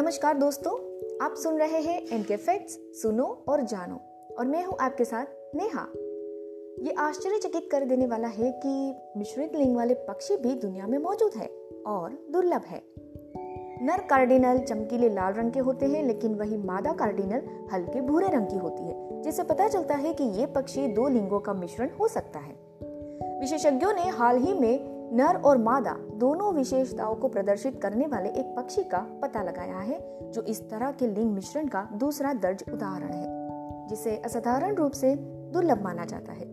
नमस्कार दोस्तों, आप सुन रहे हैं इनके फैक्ट्स सुनो और जानो। और मैं हूँ आपके साथ नेहा। ये आश्चर्यचकित कर देने वाला है कि मिश्रित लिंग वाले पक्षी भी दुनिया में मौजूद है और दुर्लभ है। नर कार्डिनल चमकीले लाल रंग के होते हैं, लेकिन वही मादा कार्डिनल हल्के भूरे रंग की होती है, जिससे पता चलता है कि ये पक्षी दो लिंगों का मिश्रण हो सकता है। विशेषज्ञों ने हाल ही में नर और मादा दोनों विशेषताओं को प्रदर्शित करने वाले एक पक्षी का पता लगाया है, जो इस तरह के लिंग मिश्रण का दूसरा दर्ज उदाहरण है, जिसे असाधारण रूप से दुर्लभ माना जाता है।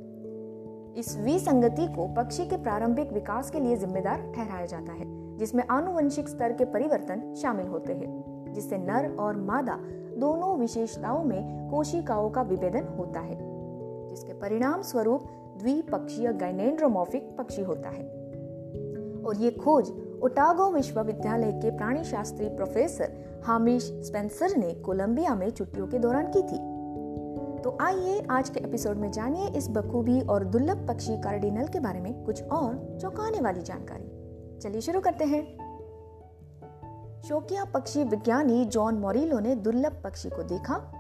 इस विसंगति को पक्षी के प्रारंभिक विकास के लिए जिम्मेदार ठहराया जाता है, जिसमें आनुवंशिक स्तर के परिवर्तन शामिल होते हैं, जिससे नर और मादा दोनों विशेषताओं में कोशिकाओं का विभेदन होता है, जिसके परिणाम स्वरूप द्विपक्षीय गाइनेंड्रोमॉर्फिक पक्षी होता है। और ये खोज ओटागो विश्वविद्यालय के प्राणी शास्त्री प्रोफेसर हामिश स्पेंसर ने कोलंबिया में छुट्टियों के दौरान की थी। तो आइए आज के एपिसोड में जानिए इस बखूबी और दुर्लभ पक्षी कार्डिनल के बारे में कुछ और चौंकाने वाली जानकारी। चलिए शुरू करते हैं। शोकिया पक्षी विज्ञानी जॉन मोरिलो ने दुर्लभ पक्षी को देखा।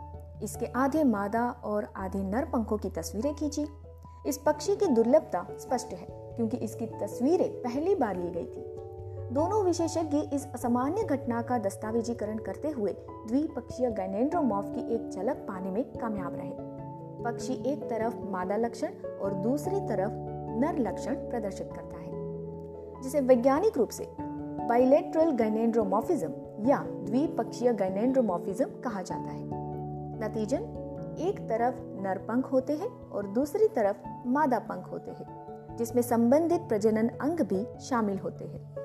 इसके आधे मादा और आधे नर पंखों की तस्वीरें खींची। इस पक्षी की दुर्लभता स्पष्ट है। क्योंकि इसकी तस्वीरें पहली बार ली गई थी। दोनों विशेषज्ञ इस असामान्य घटना का दस्तावेजीकरण करते हुए द्विपक्षीय गैनेंड्रोमॉर्फ की एक झलक पाने में कामयाब रहे। पक्षी एक तरफ़ मादा लक्षण और दूसरी तरफ़ नर लक्षण प्रदर्शित करता है, जिसे वैज्ञानिक रूप से बाइलेट्रल गैनेंड्रोमॉर्फिज्म या द्विपक्षीय गैनेंड्रोमॉर्फिज्म कहा जाता है। नतीजन, एक तरफ़ नर पंख होते हैं और दूसरी तरफ़ मादा पंख होते हैं। जिसमें संबंधित प्रजनन अंग भी शामिल होते हैं।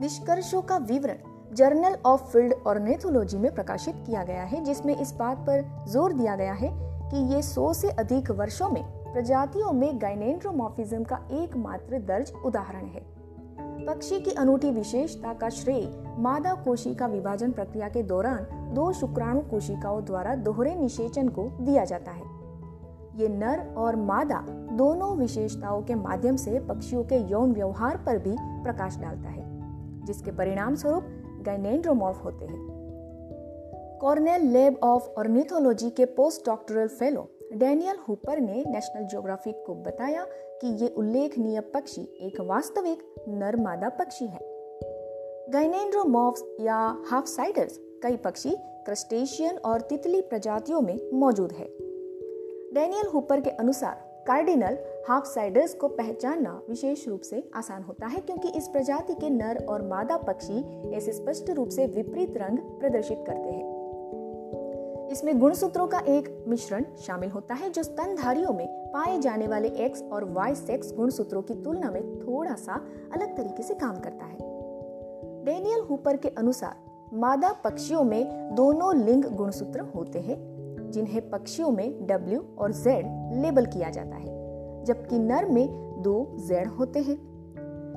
निष्कर्षों का विवरण जर्नल ऑफ़ फ़ील्ड ऑर्नेथोलॉजी में प्रकाशित किया गया है, जिसमें इस बात पर ज़ोर दिया गया है कि ये सौ से अधिक वर्षों में प्रजातियों में गाइनेंड्रोमॉर्फिज्म का एकमात्र दर्ज उदाहरण है। पक्षी की अनूठी विशेषता का श्रेय मादा कोशिका विभाजन प्रक्रिया के दौरान दो शुक्राणु कोशिकाओं द्वारा दोहरे निषेचन को दिया जाता है। ये नर और मादा दोनों विशेषताओं के माध्यम से पक्षियों के यौन व्यवहार पर भी प्रकाश डालता है, जिसके परिणाम स्वरूप गाइनेंड्रोमॉर्फ होते हैं। कॉर्नेल लेब ऑफ़ ऑर्निथोलॉजी के post doctoral fellow Daniel Hooper ने नेशनल ज्योग्राफिक को बताया कि ये उल्लेखनीय पक्षी एक वास्तविक नर मादा पक्षी है। गाइनेंड्रोमॉर्फ्स या हाफ़ साइडर्स कई पक्षी क्रस्टेशियन और तितली प्रजातियों में मौजूद है। डेनियल हुपर के अनुसार, कार्डिनल हाफ़ साइडर्स को पहचानना विशेष रूप से आसान होता है क्योंकि इस प्रजाति के नर और मादा पक्षी ऐसे स्पष्ट रूप से विपरीत रंग प्रदर्शित करते हैं। इसमें गुणसूत्रों का एक मिश्रण शामिल होता है जो स्तनधारियों में पाए जाने वाले एक्स और वाई सेक्स गुणसूत्रों की तुलना में थोड़ा सा अलग तरीके से काम करता है। डेनियल हुपर के अनुसार, मादा पक्षियों में दोनों लिंग गुणसूत्र होते हैं। जिन्हें पक्षियों में W और Z लेबल किया जाता है, जबकि नर में दो Z होते हैं।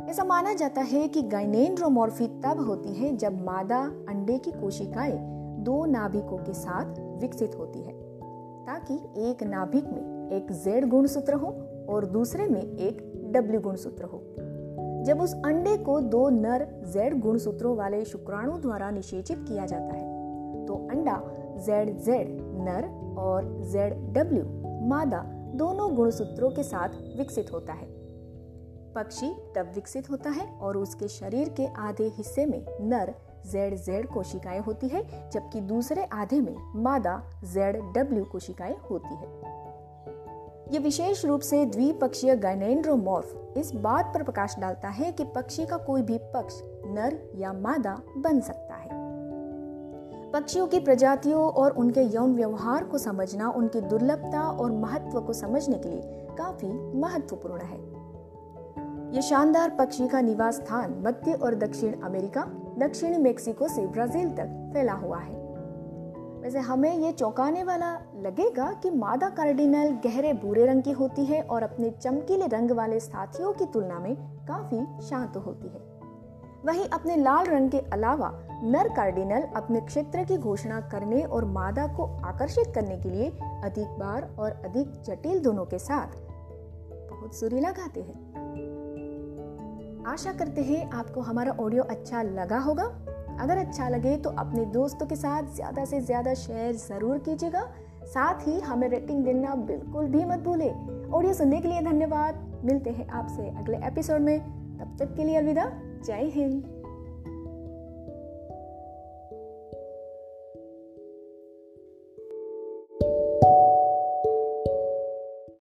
ऐसा माना जाता है कि गाइनेंड्रोमॉर्फी तब होती है जब मादा अंडे की कोशिकाएँ दो नाभिकों के साथ विकसित होती है, ताकि एक नाभिक में एक Z गुणसूत्र हो और दूसरे में एक W गुणसूत्र हो। जब उस अंडे को दो नर Z गुणसूत्रों वाले शुक्राणु द्वारा निषेचित किया जाता है तो अंडा जेड जेड नर और जेड डब्ल्यू मादा दोनों गुणसूत्रों के साथ विकसित होता है। पक्षी तब विकसित होता है और उसके शरीर के आधे हिस्से में नर जेड जेड कोशिकाएँ होती है, जबकि दूसरे आधे में मादा जेड डब्ल्यू कोशिकाएँ होती है। ये विशेष रूप से द्विपक्षीय गाइनेंड्रोमॉर्फ इस बात पर प्रकाश डालता है कि पक्षी का कोई भी पक्ष नर या मादा बन सकता है। पक्षियों की प्रजातियों और उनके यौन व्यवहार को समझना, उनकी दुर्लभता और महत्व को समझने के लिए काफ़ी महत्वपूर्ण है। ये शानदार पक्षी का निवास स्थान मध्य और दक्षिण अमेरिका, दक्षिणी मेक्सिको से ब्राज़ील तक फैला हुआ है। वैसे हमें ये चौंकाने वाला लगेगा कि मादा कार्डिनल गहरे भूरे रंग की होती है और अपने चमकीले रंग वाले साथियों की तुलना में काफ़ी शांत होती है। वहीं अपने लाल रंग के अलावा नर कार्डिनल अपने क्षेत्र की घोषणा करने और मादा को आकर्षित करने के लिए अधिक बार और अधिक जटिल दोनों के साथ बहुत सुरीला गाते हैं। आशा करते हैं आपको हमारा ऑडियो अच्छा लगा होगा। अगर अच्छा लगे तो अपने दोस्तों के साथ ज़्यादा से ज़्यादा शेयर ज़रूर कीजिएगा। साथ ही हमें रेटिंग देना बिल्कुल भी मत भूले। ऑडियो सुनने के लिए धन्यवाद। मिलते हैं आपसे अगले एपिसोड में। तब तक के लिए अलविदा। जय हिंद